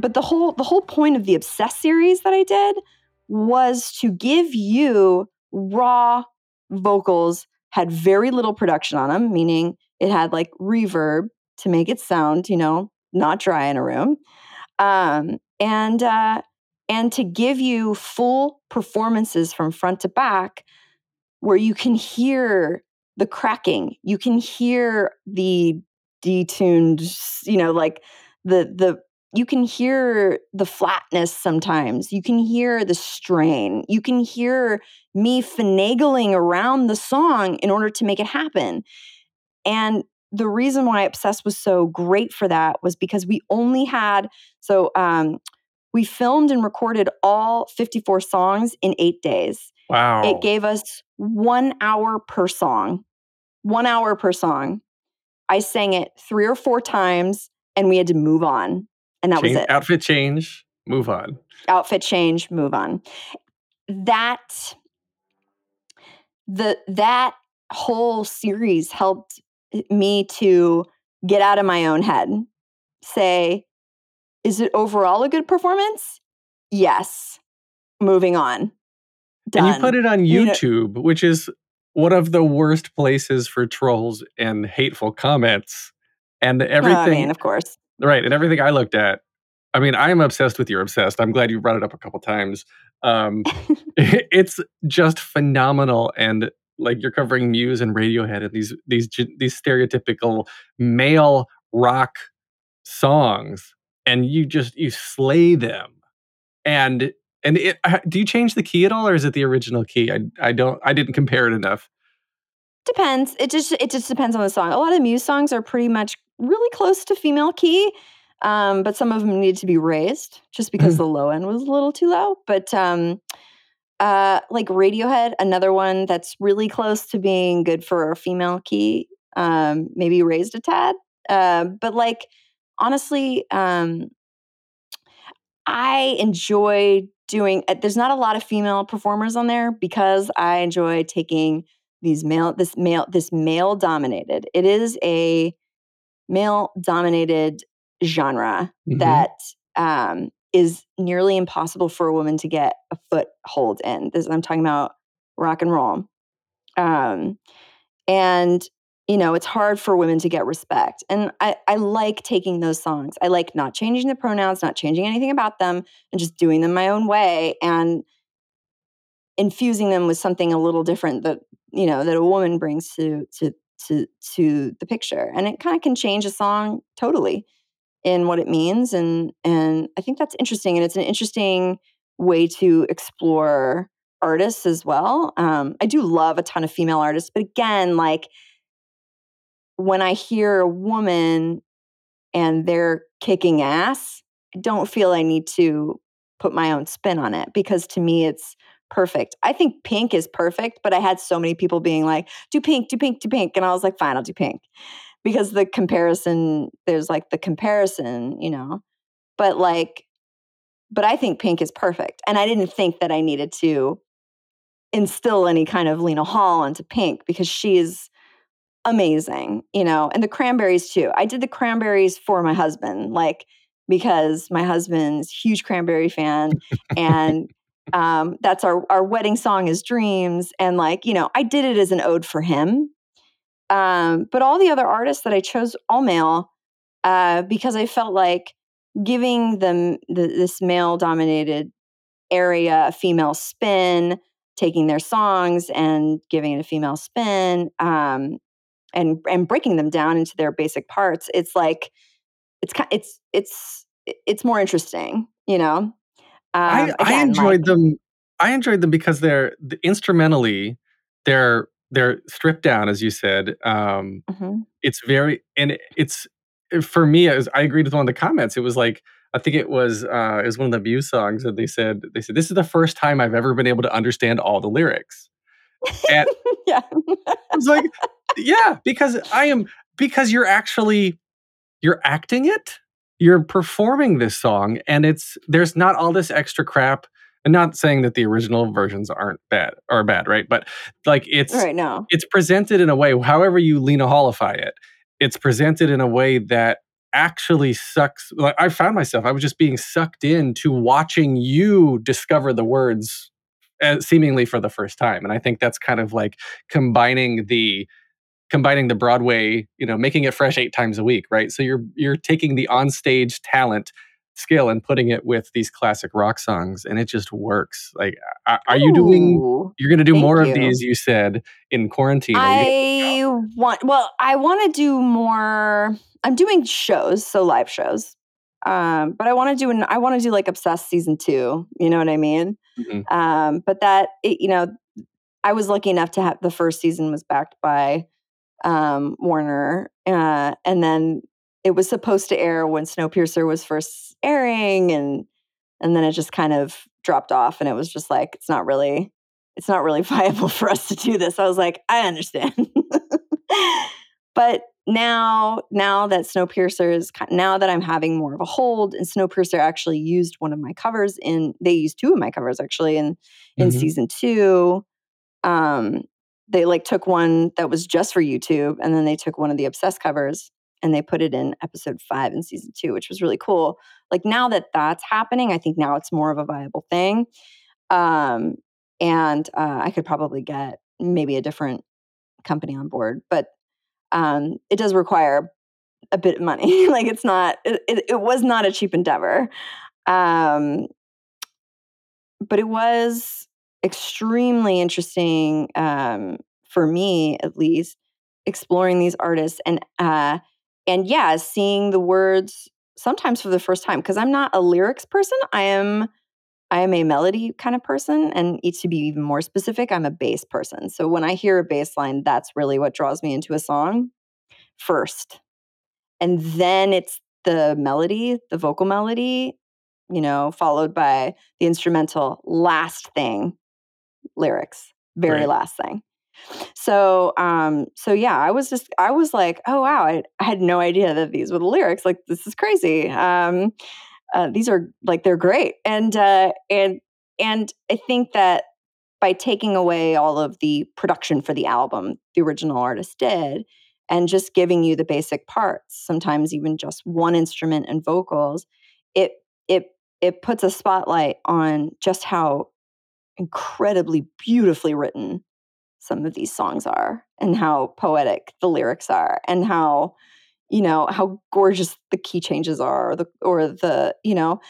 But the whole the whole point of the obsess series that I did was to give you raw vocals had very little production on them, meaning it had like reverb to make it sound, you know, not dry in a room. Um, and uh, and to give you full performances from front to back where you can hear the cracking, you can hear the detuned, you know, like the the you can hear the flatness sometimes. You can hear the strain. You can hear me finagling around the song in order to make it happen. And the reason why Obsessed was so great for that was because we only had, so um, we filmed and recorded all 54 songs in eight days. Wow. It gave us one hour per song, one hour per song. I sang it three or four times and we had to move on. And that Change- was it. Outfit change, move on. Outfit change, move on. That the that whole series helped me to get out of my own head. Say, is it overall a good performance? Yes. Moving on. Done. And you put it on You know- YouTube, which is one of the worst places for trolls and hateful comments. And oh, Well, everything, I mean, of course. Right? And everything I looked at. I mean, I am obsessed with You're Obsessed. I'm glad you brought it up a couple times. Um, it's just phenomenal, and like you're covering Muse and Radiohead and these these these stereotypical male rock songs, and you just you slay them. And and it, uh, do you change the key at all, or is it the original key? I I don't I didn't compare it enough. Depends. It just it just depends on the song. A lot of Muse songs are pretty much really close to female key, um, but some of them needed to be raised just because Mhm. the low end was a little too low. But um, uh, like Radiohead, another one that's really close to being good for a female key, um, maybe raised a tad. Uh, but like honestly, um, I enjoy doing. uh, There's not a lot of female performers on there because I enjoy taking these male this male this male dominated. It is a male dominated genre Mhm. that um, is nearly impossible for a woman to get a foothold in. This I'm talking about rock and roll, um, and you know it's hard for women to get respect. And I, I like taking those songs. I like not changing the pronouns, not changing anything about them, and just doing them my own way and infusing them with something a little different that you know that a woman brings to to to to the picture and it kind of can change a song totally in what it means and and i think that's interesting and it's an interesting way to explore artists as well um, i do love a ton of female artists but again like when i hear a woman and they're kicking ass i don't feel i need to put my own spin on it because to me it's perfect. I think pink is perfect, but I had so many people being like, do pink, do pink, do pink. And I was like, fine, I'll do pink. Because the comparison, there's like the comparison, you know. But like, but I think pink is perfect. And I didn't think that I needed to instill any kind of Lena Hall into pink because she's amazing, you know, and the cranberries too. I did the cranberries for my husband, like because my husband's huge cranberry fan and um, that's our our wedding song is dreams and like you know i did it as an ode for him. Um, but all the other artists that i chose all male uh, because i felt like giving them the, this male dominated area a female spin taking their songs and giving it a female spin um, and and breaking them down into their basic parts it's like it's it's it's it's more interesting you know um, I again, like- enjoyed them. I enjoyed them because they're the, instrumentally they're they're stripped down, as you said. Um, Mhm. it's very and it- it's for me. As I agreed with one of the comments. It was like I think it was uh, it was one of the Muse songs, that they said they said this is the first time I've ever been able to understand all the lyrics. And yeah. I was like, yeah, because I am because you're actually you're acting it. You're performing this song, and it's there's not all this extra crap. And not saying that the original versions aren't bad or bad, right? But like it's right now. it's presented in a way, however you Lena Hallify it, it's presented in a way that actually sucks. Like I found myself, I was just being sucked into watching you discover the words uh, seemingly for the first time. And I think that's kind of like combining the combining the Broadway, you know, making it fresh eight times a week, right? So you're you're taking the onstage talent skill and putting it with these classic rock songs, and it just works. Like, are, are you doing? Ooh. You're going to do more you. of these, you said, in quarantine. Are you gonna- I want well, I want to do more. I'm doing shows, so live shows. Um, but I want to do an I want to do like Obsessed season two. You know what I mean? Mhm. Um, but that it, you know, I was lucky enough to have the first season was backed by um, Warner, uh, and then it was supposed to air when Snowpiercer was first airing, and and then it just kind of dropped off, and it was just like it's not really it's not really viable for us to do this. I was like, I understand. but now, now that Snowpiercer is now that I'm having more of a hold, and Snowpiercer actually used one of my covers in they used two of my covers actually in in Mhm. season two. Um, they like took one that was just for YouTube, and then they took one of the Obsessed covers and they put it in episode five in season two, which was really cool. Like now that that's happening, I think now it's more of a viable thing. Um, and uh, I could probably get maybe a different company on board, but um, it does require a bit of money. like it's not, it, it, it was not a cheap endeavor. Um, but it was extremely interesting um, for me, at least, exploring these artists and uh, and yeah, seeing the words sometimes for the first time because I'm not a lyrics person. I am I am a melody kind of person, and to be even more specific, I'm a bass person. So when I hear a bass line, that's really what draws me into a song first, and then it's the melody, the vocal melody, you know, followed by the instrumental. Last thing, lyrics, very Right. last thing. So, um, so yeah, I was just, I was like, oh wow, I, I had no idea that these were the lyrics. Like, this is crazy. Um, uh, these are like they're great, and uh, and and I think that by taking away all of the production for the album, the original artist did, and just giving you the basic parts, sometimes even just one instrument and vocals, it it it puts a spotlight on just how incredibly beautifully written some of these songs are and how poetic the lyrics are and how you know how gorgeous the key changes are or the or the you know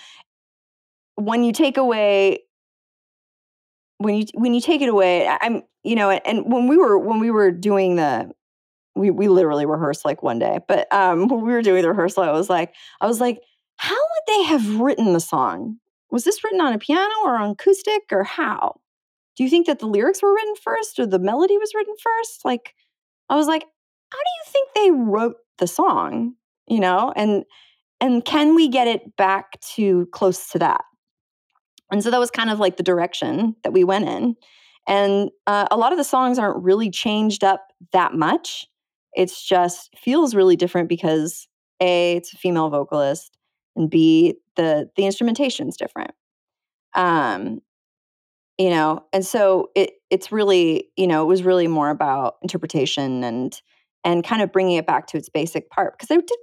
when you take away when you when you take it away i'm you know and when we were when we were doing the we we literally rehearsed like one day but um when we were doing the rehearsal i was like i was like how would they have written the song was this written on a piano or on acoustic or how? Do you think that the lyrics were written first or the melody was written first? Like i was like how do you think they wrote the song? You know and and can we get it back to close to that? And so that was kind of like the direction that we went in. And uh, a lot of the songs aren't really changed up that much. It's just feels really different because a it's a female vocalist and b the the instrumentation's different. Um you know and so it it's really you know it was really more about interpretation and and kind of bringing it back to its basic part because i did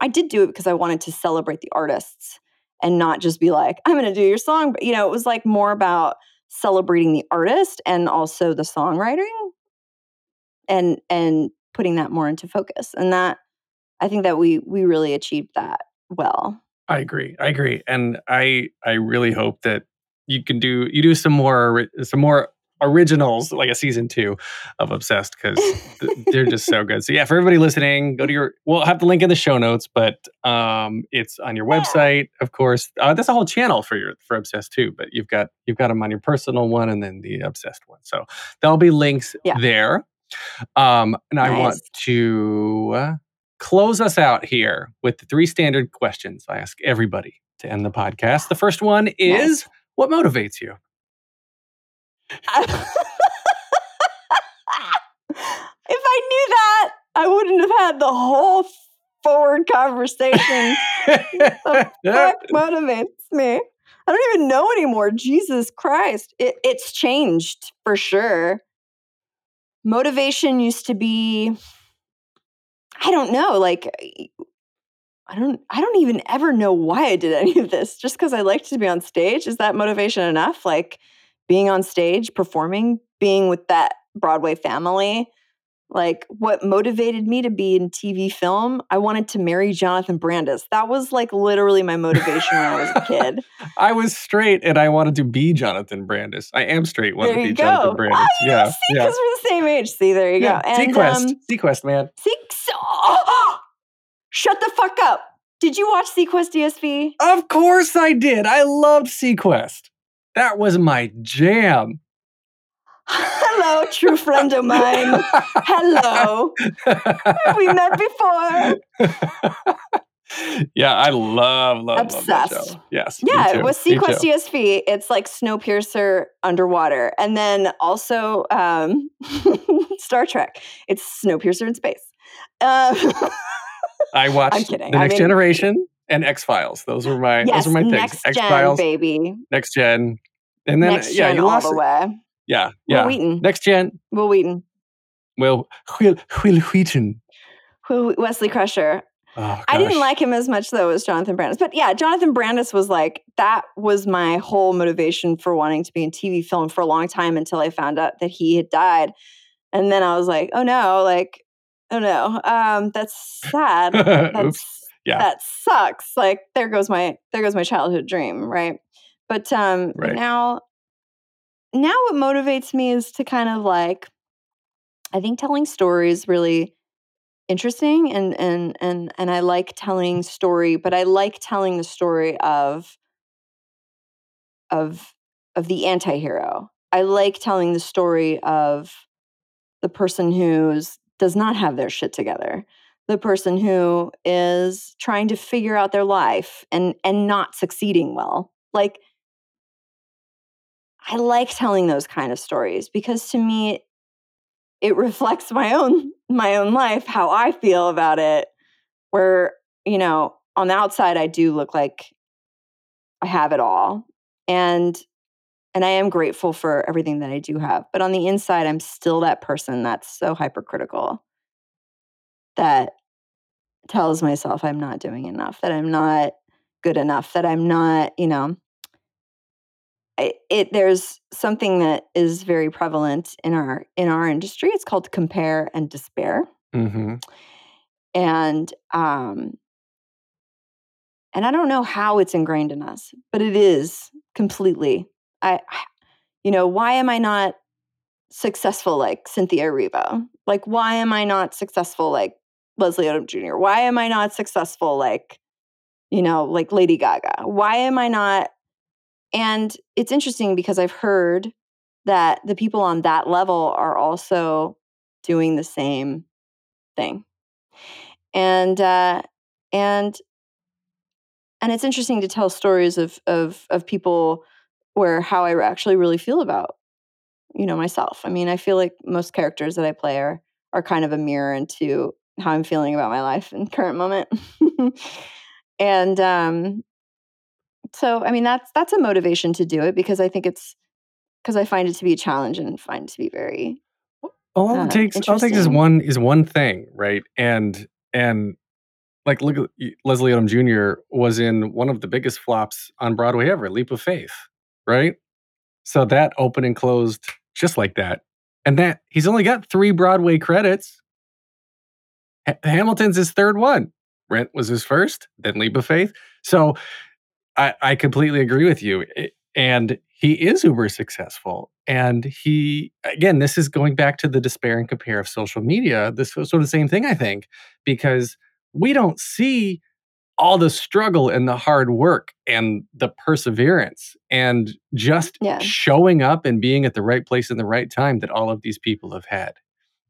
i did do it because i wanted to celebrate the artists and not just be like i'm going to do your song but you know it was like more about celebrating the artist and also the songwriting and and putting that more into focus and that i think that we we really achieved that well I agree. I agree, and I I really hope that you can do you do some more some more originals like a season two of Obsessed because they're just so good. So yeah, for everybody listening, go to your. We'll have the link in the show notes, but um, it's on your website, of course. Uh, that's a whole channel for your for Obsessed too. But you've got you've got them on your personal one and then the Obsessed one. So there'll be links Yeah. there. Um, and I want to uh, close us out here with the three standard questions I ask everybody to end the podcast. The first one is Nice. what motivates you? if I knew that, I wouldn't have had the whole forward conversation. the fuck motivates me? I don't even know anymore. Jesus Christ. It, it's changed for sure. Motivation used to be, I don't know, like I don't I don't even ever know why I did any of this. Just because I liked to be on stage. Is that motivation enough? Like being on stage, performing, being with that Broadway family. Like what motivated me to be in TV film, I wanted to marry Jonathan Brandis. That was like literally my motivation when I was a kid. I was straight and I wanted to be Jonathan Brandis. I am straight, wanted there to be Jonathan go. Brandis. You yeah, see, yeah. because we're the same age. See, there you yeah. go. And seaQuest, um, seaQuest, man. Seek- shut the fuck up. Did you watch seaQuest DSV? Of course I did. I loved seaQuest. That was my jam. Hello, true friend of mine. Hello. Have we met before? Yeah, I love, love, Obsessed. love that show. Yes. Yeah, with seaQuest too. It's like Snowpiercer underwater, and then also um, Star Trek. It's Snowpiercer in space. Uh, I watched kidding. The I Next mean- Generation and X Files. Those were my yes, those were my things. X Files, baby. Next Gen, and then next yeah, gen you all lost the way. Yeah, Will. Wheaton. Next Gen. Wil Wheaton. Will Will Wil Wheaton. Will- Wesley Crusher. Oh, I didn't like him as much though as Jonathan Brandis. But yeah, Jonathan Brandis was like, that was my whole motivation for wanting to be in TV film for a long time until I found out that he had died. And then I was like, oh no, like, oh no, um, that's sad. That's Yeah. that sucks. Like there goes my there goes my childhood dream, right? But um Right. now now what motivates me is to kind of like I think telling stories really interesting and and and and I like telling story, but I like telling the story of of of the anti-hero. I like telling the story of the person who's does not have their shit together. The person who is trying to figure out their life and and not succeeding well. Like I like telling those kind of stories because to me it reflects my own my own life, how I feel about it. Where, you know, on the outside I do look like I have it all. And and I am grateful for everything that I do have. But on the inside, I'm still that person that's so hypercritical that tells myself I'm not doing enough, that I'm not good enough, that I'm not, you know, It there's something that is very prevalent in our in our industry. It's called compare and despair. hmm And um and I don't know how it's ingrained in us, but it is completely. I you know, why am I not successful like Cynthia Erivo? Like why am I not successful like Leslie Odom Jr.? Why am I not successful like you know, like Lady Gaga? Why am I not and it's interesting because I've heard that the people on that level are also doing the same thing. And uh and and it's interesting to tell stories of of of people where how I actually really feel about you know myself. I mean, I feel like most characters that I play are are kind of a mirror into how I'm feeling about my life in current moment. and um so I mean that's that's a motivation to do it because I think it's because I find it to be a challenge and find it to be very all Uh, it takes all it takes is one is one thing right? And and like look at leslie odom jr was in one of the biggest flops on broadway ever leap of faith right? So that opened and closed just like that. And that he's only got three broadway credits. Ha- hamilton's his third one. Rent was his first then leap of faith. So i i completely agree with you eh, and he is uber successful and he again this is going back to the despair and compare of social media this was sort of the same thing i think because we don't see all the struggle and the hard work and the perseverance and just Yeah. showing up and being at the right place in the right time that all of these people have had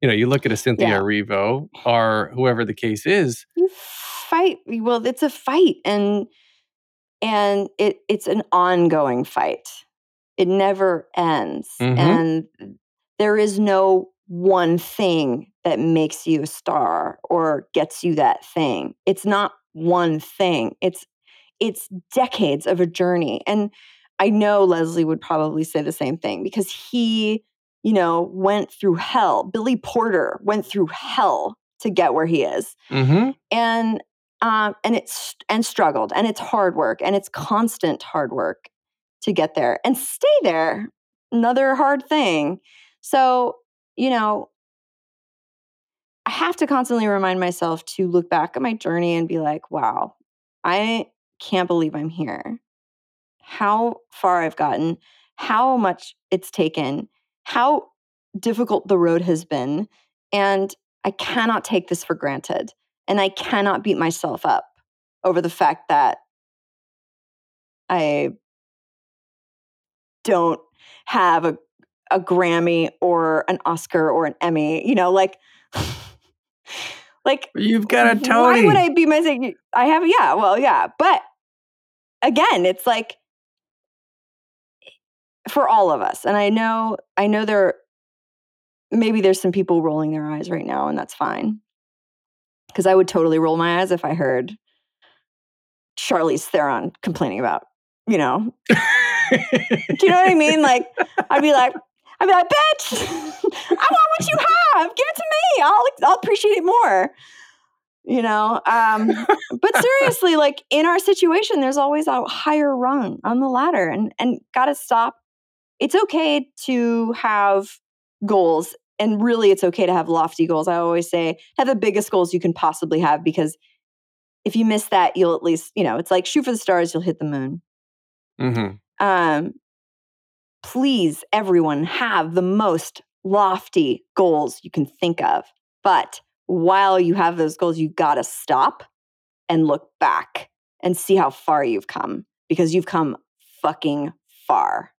you know you look at a cynthia Yeah. Erivo or whoever the case is you fight well it's a fight and and it it's an ongoing fight. It never ends Mhm. and there is no one thing that makes you a star or gets you that thing. It's not one thing. It's it's decades of a journey and i know leslie would probably say the same thing because he you know went through hell. Billy porter went through hell to get where he is mm-hmm, and um and it's and struggled and it's hard work and it's constant hard work to get there and stay there another hard thing. So you know i have to constantly remind myself to look back at my journey and be like wow i can't believe i'm here. How far i've gotten how much it's taken how difficult the road has been and i cannot take this for granted and I cannot beat myself up over the fact that I don't have a a Grammy or an Oscar or an Emmy, you know, like Like You've got a Tony. why would I be missing? I have, yeah, well, yeah. But again, it's like for all of us. And I know, I know there, maybe there's some people rolling their eyes right now, and that's fine. Because I would totally roll my eyes if I heard Charlize Theron complaining about, you know, do you know what I mean? Like, I'd be like, I'd be like, bitch, I want what you have. Give it to me. I'll I'll appreciate it more. You know, um, but seriously, like in our situation, there's always a higher rung on the ladder, and and gotta stop. It's okay to have goals, and really, it's okay to have lofty goals. I always say, have the biggest goals you can possibly have, because if you miss that, you'll at least, you know, it's like shoot for the stars, you'll hit the moon hmm um, please, everyone, have the most lofty goals you can think of. But while you have those goals, you got to stop and look back and see how far you've come because you've come fucking far.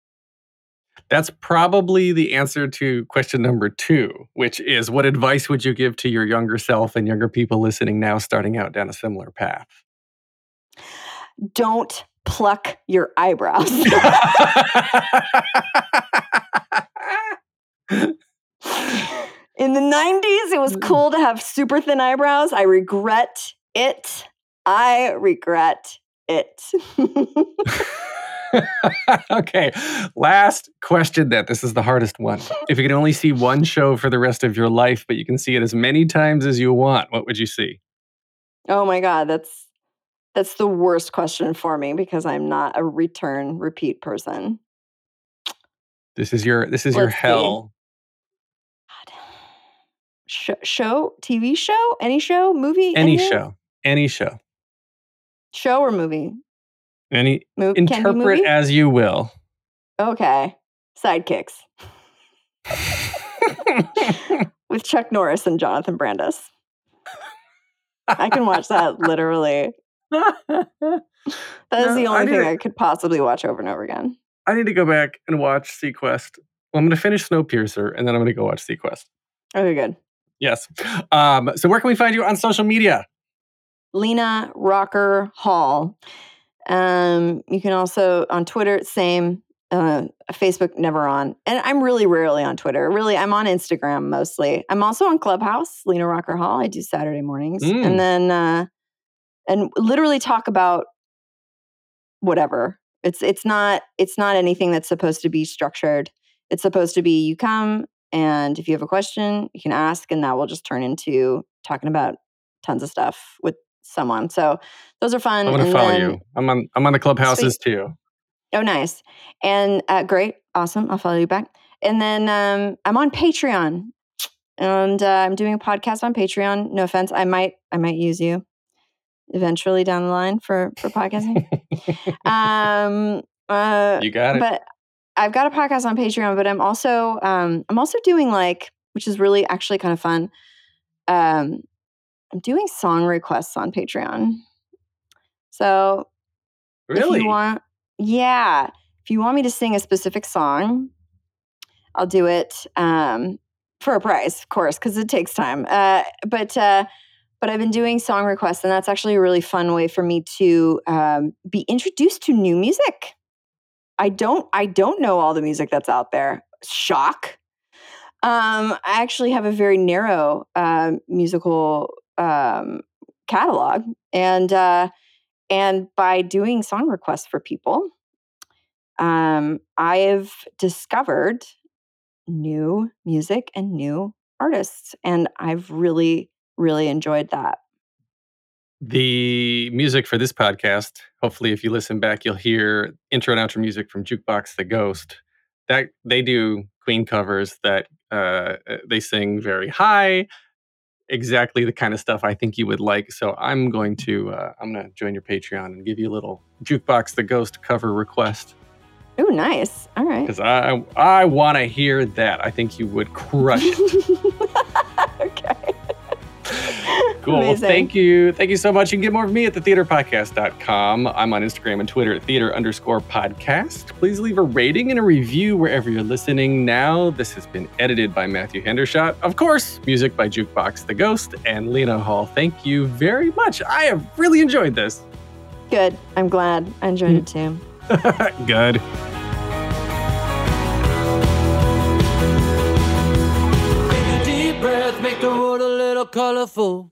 That's probably the answer to question number two, which is what advice would you give to your younger self and younger people listening now starting out down a similar path? Don't pluck your eyebrows. In the 90s, it was hmm. cool to have super thin eyebrows. I regret it. I regret it. okay, last question then. This is the hardest one. If you could only see one show for the rest of your life, but you can see it as many times as you want, what would you see? oh my god, that's that's the worst question for me because I'm not a return repeat person. This is your this is your Let's see. hell. Sh- show, TV show, any show, movie, Any anything? show. Any show. show or movie. Any Mo- interpret as you will. okay, sidekicks with Chuck Norris and Jonathan Brandis. I can watch that literally. That is No, the only need thing to- I could possibly watch over and over again. I need to go back and watch seaQuest. Well, I'm going to finish Snowpiercer and then I'm going to go watch seaQuest. Okay, good. Yes. Um, so where can we find you on social media? Lena Rocker Hall. Um, you can also on Twitter, same. Uh, Facebook, never on. And I'm really rarely on Twitter. Really, I'm on Instagram mostly. I'm also on Clubhouse, Lena Rocker Hall. I do Saturday mornings, Mm. and then uh, and literally talk about whatever. It's it's not it's not anything that's supposed to be structured. It's supposed to be you come and if you have a question, you can ask, and that will just turn into talking about tons of stuff with someone. So those are fun. I'm going to follow then- you. I'm on I'm on the clubhouses too. Oh, nice. And uh, great. Awesome. I'll follow you back. And then um, I'm on Patreon and uh, I'm doing a podcast on Patreon. No offense. I might, I might use you eventually down the line for, for podcasting. um, uh, you got it. but I've got a podcast on Patreon, but I'm also, um, I'm also doing like, which is really actually kind of fun. Um, I'm doing song requests on Patreon. So if really? you want, yeah. If you want me to sing a specific song, I'll do it um, for a price, of course, because it takes time. Uh, but uh, but I've been doing song requests, and that's actually a really fun way for me to um, be introduced to new music. I don't I don't know all the music that's out there. Shock. Um, I actually have a very narrow um musical um, catalog, and uh, and by doing song requests for people, um, I have discovered new music and new artists, and I've really, really enjoyed that. the music for this podcast, hopefully if you listen back, you'll hear intro and outro music from Jukebox the Ghost. That they do Queen covers that uh, they sing very high, exactly the kind of stuff I think you would like. So I'm going to uh, I'm going to join your Patreon and give you a little Jukebox the Ghost cover request Ooh, nice. All right. because I I want to hear that. I think you would crush it. okay. Cool. Well, thank you. Thank you so much. You can get more of me at thetheaterpodcast.com. I'm on Instagram and Twitter at theater underscore podcast. Please leave a rating and a review wherever you're listening now. This has been edited by Matthew Hendershot. Of course, music by Jukebox the Ghost and Lena Hall. Thank you very much. I have really enjoyed this. Good. I'm glad. I enjoyed it too. Good. make the world a little colorful.